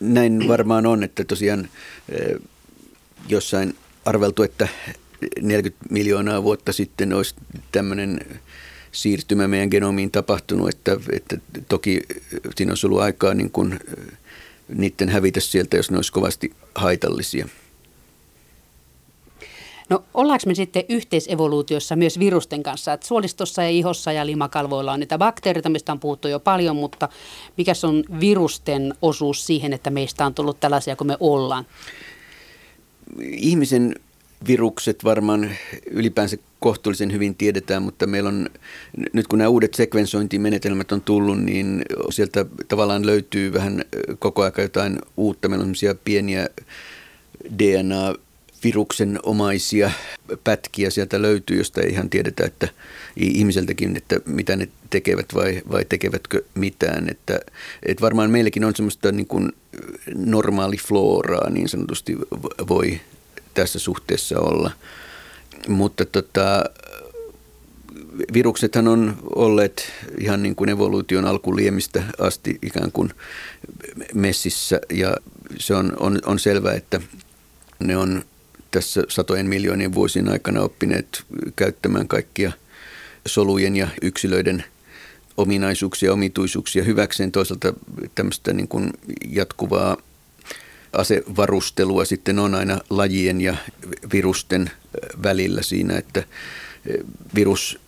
Näin varmaan on, että tosiaan eh, jossain arveltu, että 40 miljoonaa vuotta sitten olisi tämmöinen siirtymä meidän genomiin tapahtunut, että, että toki siinä olisi ollut aikaa niin kuin niiden hävitä sieltä, jos ne olisi kovasti haitallisia. No ollaanko me sitten yhteisevoluutiossa myös virusten kanssa? Että suolistossa ja ihossa ja limakalvoilla on niitä bakteereita, mistä on puhuttu jo paljon, mutta mikä on virusten osuus siihen, että meistä on tullut tällaisia kuin me ollaan? Ihmisen virukset varmaan ylipäänsä kohtuullisen hyvin tiedetään, mutta meillä on, nyt kun nämä uudet sekvensointimenetelmät on tullut, niin sieltä tavallaan löytyy vähän koko ajan jotain uutta. Meillä on pieniä DNA viruksen omaisia pätkiä sieltä löytyy, josta ei ihan tiedetä, että ihmiseltäkin, että mitä ne tekevät vai, vai tekevätkö mitään. Että, että varmaan meilläkin on semmoista niin kuin normaali floraa niin sanotusti voi tässä suhteessa olla. Mutta tota, viruksethan on olleet ihan niin kuin evoluution alkuliemistä asti ikään kuin messissä ja se on, on, on selvää, että ne on tässä satojen miljoonien vuosien aikana oppineet käyttämään kaikkia solujen ja yksilöiden ominaisuuksia omituisuuksia hyväkseen. Toisaalta tämmöistä niin kuin jatkuvaa asevarustelua sitten on aina lajien ja virusten välillä siinä, että virus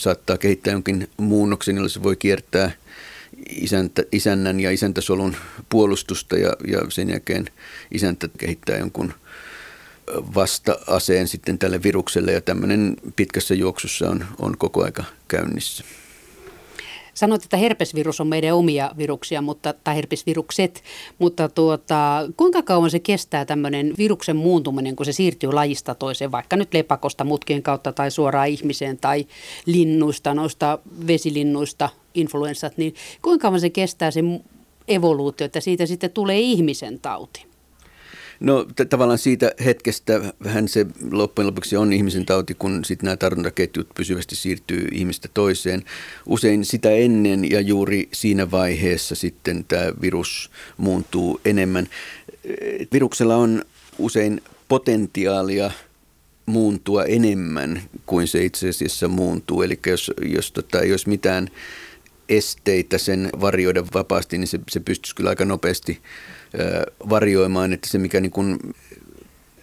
saattaa kehittää jonkin muunnoksen, jolla se voi kiertää isäntä, isännän ja isäntäsolun puolustusta ja, ja sen jälkeen isäntä kehittää jonkun vasta-aseen sitten tälle virukselle ja tämmöinen pitkässä juoksussa on, on koko aika käynnissä. Sanoit, että herpesvirus on meidän omia viruksia, mutta, tai herpesvirukset, mutta tuota, kuinka kauan se kestää tämmöinen viruksen muuntuminen, kun se siirtyy lajista toiseen, vaikka nyt lepakosta mutkien kautta tai suoraan ihmiseen tai linnuista, noista vesilinnuista, influenssat, niin kuinka kauan se kestää se evoluutio, että siitä sitten tulee ihmisen tauti? No t- tavallaan siitä hetkestä vähän se loppujen lopuksi on ihmisen tauti, kun sitten nämä tartuntaketjut pysyvästi siirtyy ihmistä toiseen. Usein sitä ennen ja juuri siinä vaiheessa sitten tämä virus muuntuu enemmän. Viruksella on usein potentiaalia muuntua enemmän kuin se itse asiassa muuntuu. Eli jos, jos tota, ei olisi mitään esteitä sen varjoida vapaasti, niin se, se pystyisi kyllä aika nopeasti varjoimaan, että se mikä niin kuin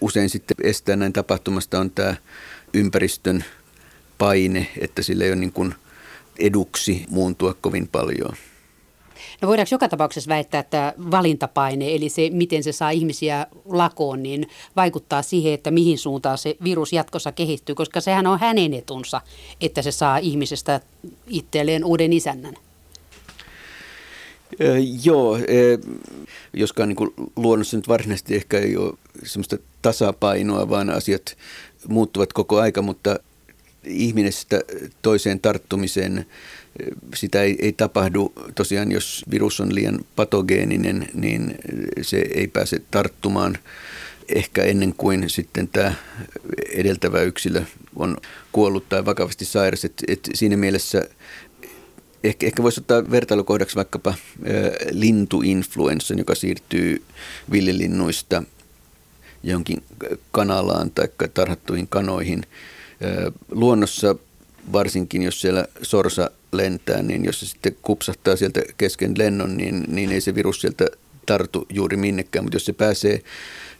usein sitten estää näin tapahtumasta on tämä ympäristön paine, että sillä ei ole niin kuin eduksi muuntua kovin paljon. No voidaanko joka tapauksessa väittää, että valintapaine, eli se miten se saa ihmisiä lakoon, niin vaikuttaa siihen, että mihin suuntaan se virus jatkossa kehittyy, koska sehän on hänen etunsa, että se saa ihmisestä itselleen uuden isännän. Öö, joo, e, joskaan niin luonnossa nyt varsinaisesti ehkä ei ole sellaista tasapainoa, vaan asiat muuttuvat koko aika, mutta ihmisestä toiseen tarttumiseen sitä ei, ei tapahdu. Tosiaan, jos virus on liian patogeeninen, niin se ei pääse tarttumaan ehkä ennen kuin sitten tämä edeltävä yksilö on kuollut tai vakavasti sairas. Et, et siinä mielessä ehkä, ehkä voisi ottaa vertailukohdaksi vaikkapa lintuinfluenssan, joka siirtyy villilinnuista jonkin kanalaan tai tarhattuihin kanoihin. Luonnossa varsinkin, jos siellä sorsa lentää, niin jos se sitten kupsahtaa sieltä kesken lennon, niin, niin ei se virus sieltä tartu juuri minnekään, mutta jos se pääsee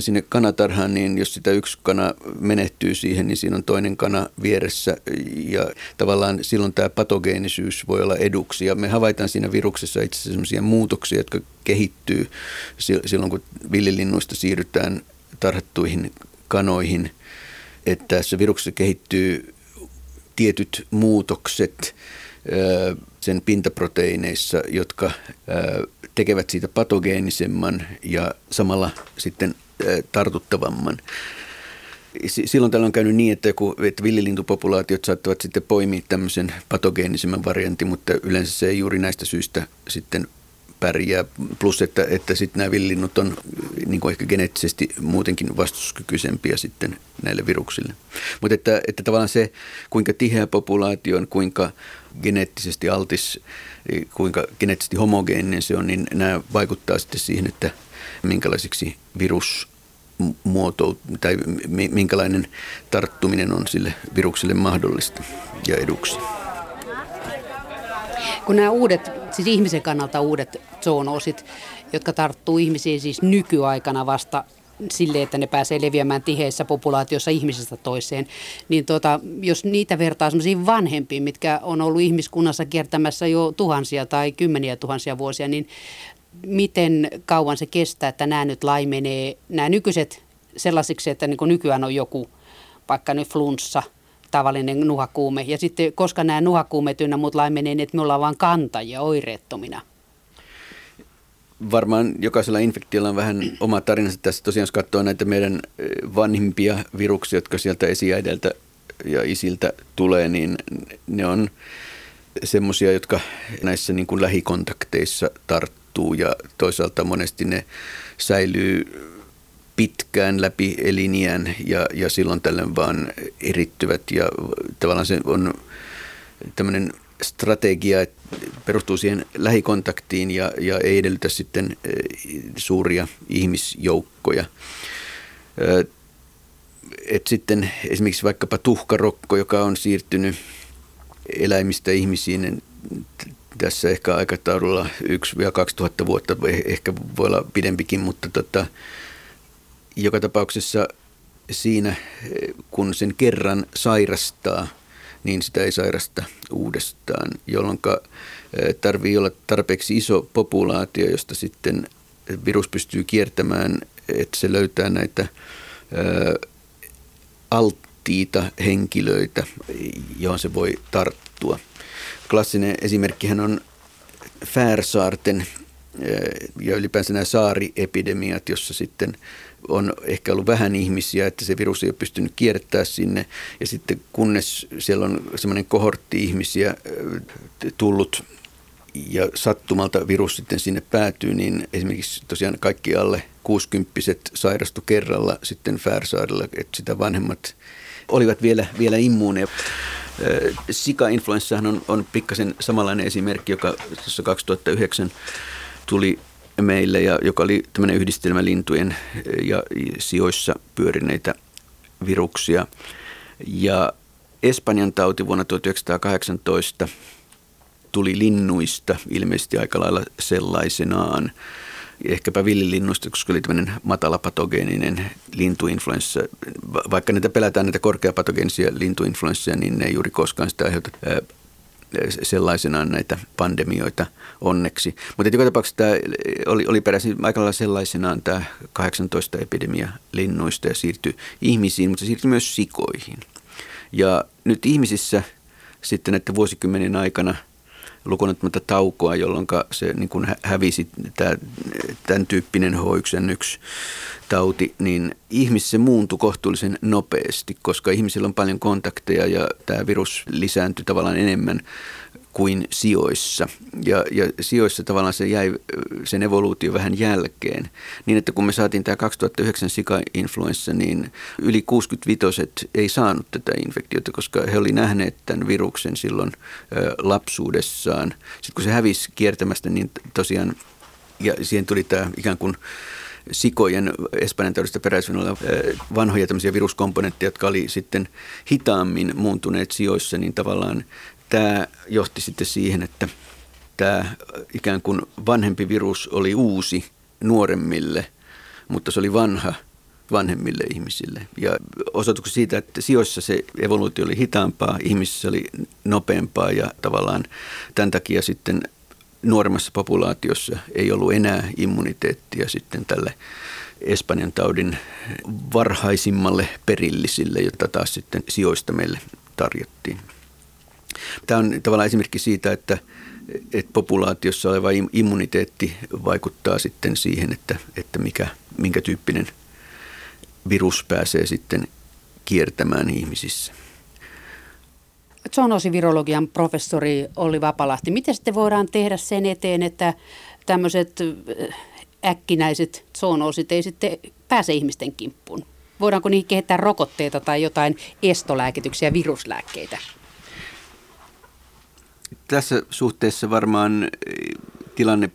sinne kanatarhaan, niin jos sitä yksi kana menehtyy siihen, niin siinä on toinen kana vieressä. Ja tavallaan silloin tämä patogeenisyys voi olla eduksi. Ja me havaitaan siinä viruksessa itse asiassa sellaisia muutoksia, jotka kehittyy silloin, kun villilinnuista siirrytään tarhattuihin kanoihin, että se viruksessa kehittyy tietyt muutokset sen pintaproteiineissa, jotka tekevät siitä patogeenisemman ja samalla sitten tartuttavamman. Silloin täällä on käynyt niin, että, joku, että villilintupopulaatiot saattavat sitten poimia tämmöisen patogeenisemmän variantin, mutta yleensä se ei juuri näistä syistä sitten pärjää. Plus, että, että sitten nämä villinnut on niin kuin ehkä geneettisesti muutenkin vastustuskykyisempiä sitten näille viruksille. Mutta että, että tavallaan se, kuinka tiheä populaatio on, kuinka geneettisesti altis, kuinka geneettisesti homogeeninen se on, niin nämä vaikuttaa sitten siihen, että minkälaisiksi virus muotoutuu tai minkälainen tarttuminen on sille virukselle mahdollista ja eduksi. Kun nämä uudet, siis ihmisen kannalta uudet zoonoosit, jotka tarttuu ihmisiin siis nykyaikana vasta sille, että ne pääsee leviämään tiheessä populaatiossa ihmisestä toiseen, niin tuota, jos niitä vertaa sellaisiin vanhempiin, mitkä on ollut ihmiskunnassa kiertämässä jo tuhansia tai kymmeniä tuhansia vuosia, niin miten kauan se kestää, että nämä nyt laimenee, nämä nykyiset sellaisiksi, että niin nykyään on joku, vaikka nyt flunssa, tavallinen nuhakuume, ja sitten koska nämä nuhakuumet ynnä muut laimenee, niin että me ollaan vain kantajia oireettomina. Varmaan jokaisella infektiolla on vähän oma tarinansa tässä. Tosiaan jos katsoo näitä meidän eh, vanhimpia viruksia, jotka sieltä esiäideltä ja isiltä tulee, niin ne on semmoisia, jotka näissä niin kuin lähikontakteissa tarttuu muuttuu ja toisaalta monesti ne säilyy pitkään läpi eliniän ja, ja silloin tällöin vaan erittyvät ja tavallaan se on tämmöinen strategia, että perustuu siihen lähikontaktiin ja, ja ei edellytä sitten eh, suuria ihmisjoukkoja. Et sitten esimerkiksi vaikkapa tuhkarokko, joka on siirtynyt eläimistä ihmisiin, tässä ehkä aikataululla 1-2000 vuotta, eh, ehkä voi olla pidempikin, mutta tota, joka tapauksessa siinä, kun sen kerran sairastaa, niin sitä ei sairasta uudestaan, jolloin eh, tarvii olla tarpeeksi iso populaatio, josta sitten virus pystyy kiertämään, että se löytää näitä eh, alttiita henkilöitä, johon se voi tarttua. Klassinen esimerkkihän on Färsaarten eh, ja ylipäänsä nämä saariepidemiat, jossa sitten on ehkä ollut vähän ihmisiä, että se virus ei ole pystynyt kiertämään sinne. Ja sitten kunnes siellä on semmoinen kohortti ihmisiä eh, tullut ja sattumalta virus sitten sinne päätyy, niin esimerkiksi tosiaan kaikki alle 60 sairastu kerralla sitten Färsaarilla, että sitä vanhemmat olivat vielä, vielä immuuneja. Sika-influenssahan on, on pikkasen samanlainen esimerkki, joka tuossa 2009 tuli meille, ja joka oli tämmöinen yhdistelmä lintujen ja sijoissa pyörineitä viruksia. Ja Espanjan tauti vuonna 1918 tuli linnuista ilmeisesti aika lailla sellaisenaan ehkäpä villilinnuista, koska oli tämmöinen matalapatogeeninen lintuinfluenssa. Vaikka niitä pelätään näitä korkeapatogeenisia lintuinfluenssia, niin ne ei juuri koskaan sitä aiheuta sellaisenaan näitä pandemioita onneksi. Mutta joka tapauksessa tämä oli, oli peräisin aika lailla sellaisenaan tämä 18 epidemia linnuista ja siirtyi ihmisiin, mutta se siirtyi myös sikoihin. Ja nyt ihmisissä sitten että vuosikymmenen aikana – lukunottamatta taukoa, jolloin se niin kuin hävisi tämä, tämän tyyppinen H1N1 tauti, niin ihmisessä muuntui kohtuullisen nopeasti, koska ihmisillä on paljon kontakteja ja tämä virus lisääntyi tavallaan enemmän kuin sijoissa. Ja, ja sijoissa tavallaan se jäi sen evoluutio vähän jälkeen. Niin, että kun me saatiin tämä 2009 sika-influenssa, niin yli 65 ei saanut tätä infektiota, koska he olivat nähneet tämän viruksen silloin lapsuudessaan. Sitten kun se hävisi kiertämästä, niin tosiaan, ja siihen tuli tämä ikään kuin sikojen Espanjan taudista peräisin oleva vanhoja tämmöisiä viruskomponentteja, jotka oli sitten hitaammin muuntuneet sijoissa, niin tavallaan tämä johti sitten siihen, että tämä ikään kuin vanhempi virus oli uusi nuoremmille, mutta se oli vanha vanhemmille ihmisille. Ja osoitukset siitä, että sijoissa se evoluutio oli hitaampaa, ihmisissä oli nopeampaa ja tavallaan tämän takia sitten nuoremmassa populaatiossa ei ollut enää immuniteettia sitten tälle Espanjan taudin varhaisimmalle perillisille, jota taas sitten sijoista meille tarjottiin. Tämä on tavallaan esimerkki siitä, että, että populaatiossa oleva immuniteetti vaikuttaa sitten siihen, että, että mikä, minkä tyyppinen virus pääsee sitten kiertämään ihmisissä. Zoonosivirologian professori Olli Vapalahti, miten sitten voidaan tehdä sen eteen, että tämmöiset äh, äkkinäiset zoonoosit ei sitten pääse ihmisten kimppuun? Voidaanko niihin kehittää rokotteita tai jotain estolääkityksiä, viruslääkkeitä? Tässä suhteessa varmaan eh, tilanne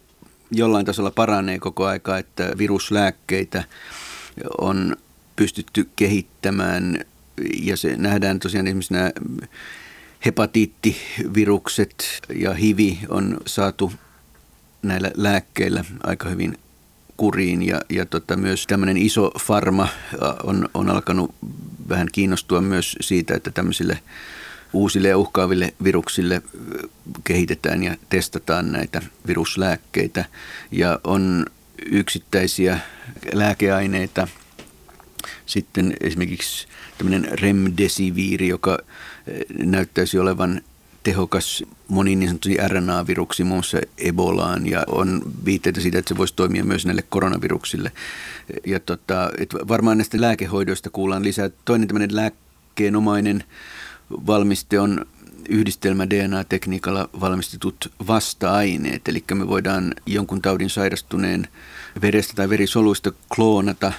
jollain tasolla paranee koko aika, että viruslääkkeitä on pystytty kehittämään ja se nähdään tosiaan esimerkiksi nämä hepatiittivirukset ja hivi on saatu näillä lääkkeillä aika hyvin kuriin ja, ja tota, myös tämmöinen iso farma on, on alkanut vähän kiinnostua myös siitä, että tämmöisille uusille ja uhkaaville viruksille kehitetään ja testataan näitä viruslääkkeitä. Ja on yksittäisiä lääkeaineita, sitten esimerkiksi tämmöinen remdesiviiri, joka näyttäisi olevan tehokas moniin niin sanottuihin RNA-viruksiin, muun muassa Ebolaan, ja on viitteitä siitä, että se voisi toimia myös näille koronaviruksille. Ja tota, et varmaan näistä lääkehoidoista kuullaan lisää. Toinen tämmöinen lääkkeenomainen valmiste on yhdistelmä DNA-tekniikalla valmistetut vasta-aineet. Eli me voidaan jonkun taudin sairastuneen verestä tai verisoluista kloonata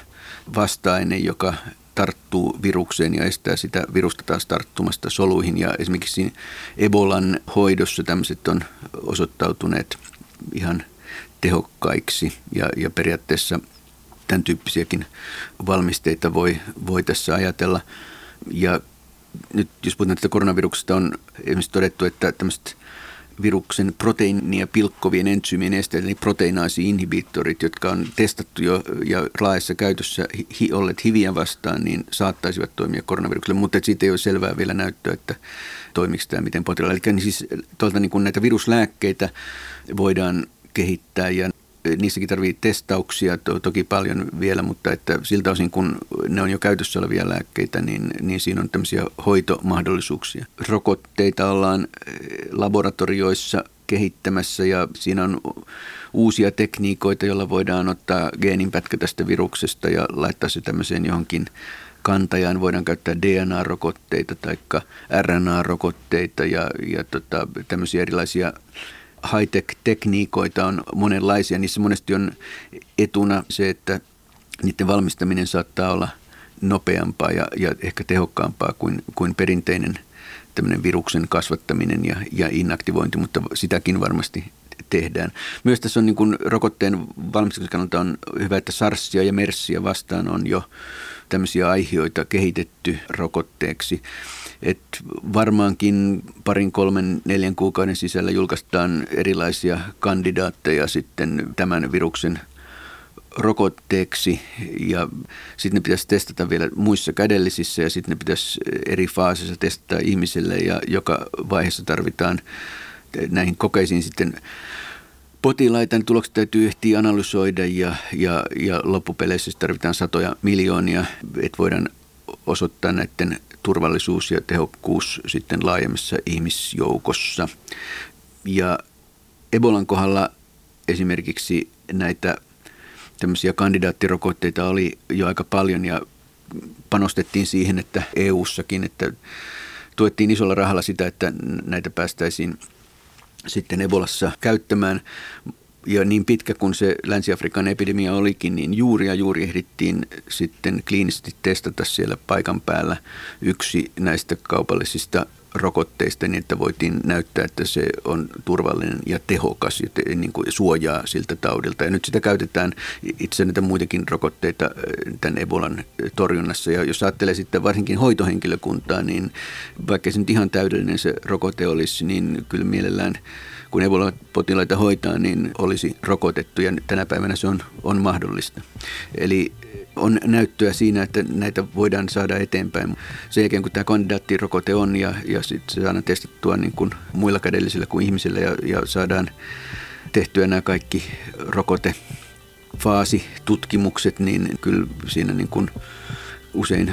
vasta-aine, joka tarttuu virukseen ja estää sitä virusta taas tarttumasta soluihin. Ja esimerkiksi Ebolan hoidossa tämmöiset on osoittautuneet ihan tehokkaiksi ja, ja periaatteessa tämän tyyppisiäkin valmisteita voi, voi tässä ajatella. Ja nyt jos puhutaan tästä koronaviruksesta, on esimerkiksi todettu, että tämmöiset viruksen proteiinia pilkkovien entsyymien esteet, eli proteinaasi-inhibitorit, jotka on testattu jo ja laajassa käytössä hi- olleet hiviä vastaan, niin saattaisivat toimia koronavirukselle, mutta siitä ei ole selvää vielä näyttöä, että toimiko tämä miten potilaalla. Eli niin siis tuolta niin kuin näitä viruslääkkeitä voidaan kehittää ja niissäkin tarvii testauksia to, toki paljon vielä, mutta että siltä osin kun ne on jo käytössä olevia lääkkeitä, niin, niin siinä on tämmöisiä hoitomahdollisuuksia. Rokotteita ollaan eh, laboratorioissa kehittämässä ja siinä on uusia tekniikoita, joilla voidaan ottaa geeninpätkä tästä viruksesta ja laittaa se tämmöiseen johonkin kantajaan. Voidaan käyttää DNA-rokotteita tai RNA-rokotteita ja, ja tota, tämmöisiä erilaisia high-tech-tekniikoita on monenlaisia. Niissä monesti on etuna se, että niiden valmistaminen saattaa olla nopeampaa ja, ja ehkä tehokkaampaa kuin, kuin perinteinen tämmöinen viruksen kasvattaminen ja, ja inaktivointi, mutta sitäkin varmasti tehdään. Myös tässä on niin kuin rokotteen valmistuksen kannalta on hyvä, että SARSia ja MERSiä vastaan on jo tämmöisiä aiheita kehitetty rokotteeksi. Et varmaankin parin, kolmen, neljän kuukauden sisällä julkaistaan erilaisia kandidaatteja sitten tämän viruksen rokotteeksi. Ja sitten ne pitäisi testata vielä muissa kädellisissä ja sitten ne pitäisi eri faaseissa testata ihmisille ja joka vaiheessa tarvitaan näihin kokeisiin sitten potilaita, niin tulokset täytyy ehtiä analysoida ja, ja, ja loppupeleissä tarvitaan satoja miljoonia, että voidaan osoittaa näiden turvallisuus ja tehokkuus sitten laajemmassa ihmisjoukossa. Ja Ebolan kohdalla esimerkiksi näitä tämmöisiä kandidaattirokotteita oli jo aika paljon ja panostettiin siihen, että EU-sakin, että tuettiin isolla rahalla sitä, että näitä päästäisiin sitten Ebolassa käyttämään. Ja niin pitkä kuin se Länsi-Afrikan epidemia olikin, niin juuri ja juuri ehdittiin sitten kliinisesti testata siellä paikan päällä yksi näistä kaupallisista rokotteista niin, että voitiin näyttää, että se on turvallinen ja tehokas ja te, niin kuin suojaa siltä taudilta. Ja nyt sitä käytetään itse näitä muitakin rokotteita tämän Ebolan torjunnassa. Ja jos ajattelee sitten varsinkin hoitohenkilökuntaa, niin vaikka se nyt ihan täydellinen se rokote olisi, niin kyllä mielellään kun Ebola-potilaita hoitaa, niin olisi rokotettu ja tänä päivänä se on, on mahdollista. Eli on näyttöä siinä, että näitä voidaan saada eteenpäin. Sen jälkeen kun tämä kandidaattirokote on ja, ja sitten se saadaan testattua niin kuin muilla kädellisillä kuin ihmisillä ja, ja saadaan tehtyä nämä kaikki rokotefaasitutkimukset, niin kyllä siinä niin kuin usein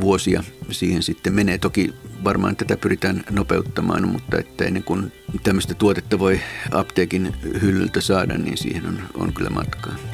vuosia siihen sitten menee. Toki varmaan tätä pyritään nopeuttamaan, mutta että ennen kuin tämmöistä tuotetta voi apteekin hyllyltä saada, niin siihen on, on kyllä matkaa.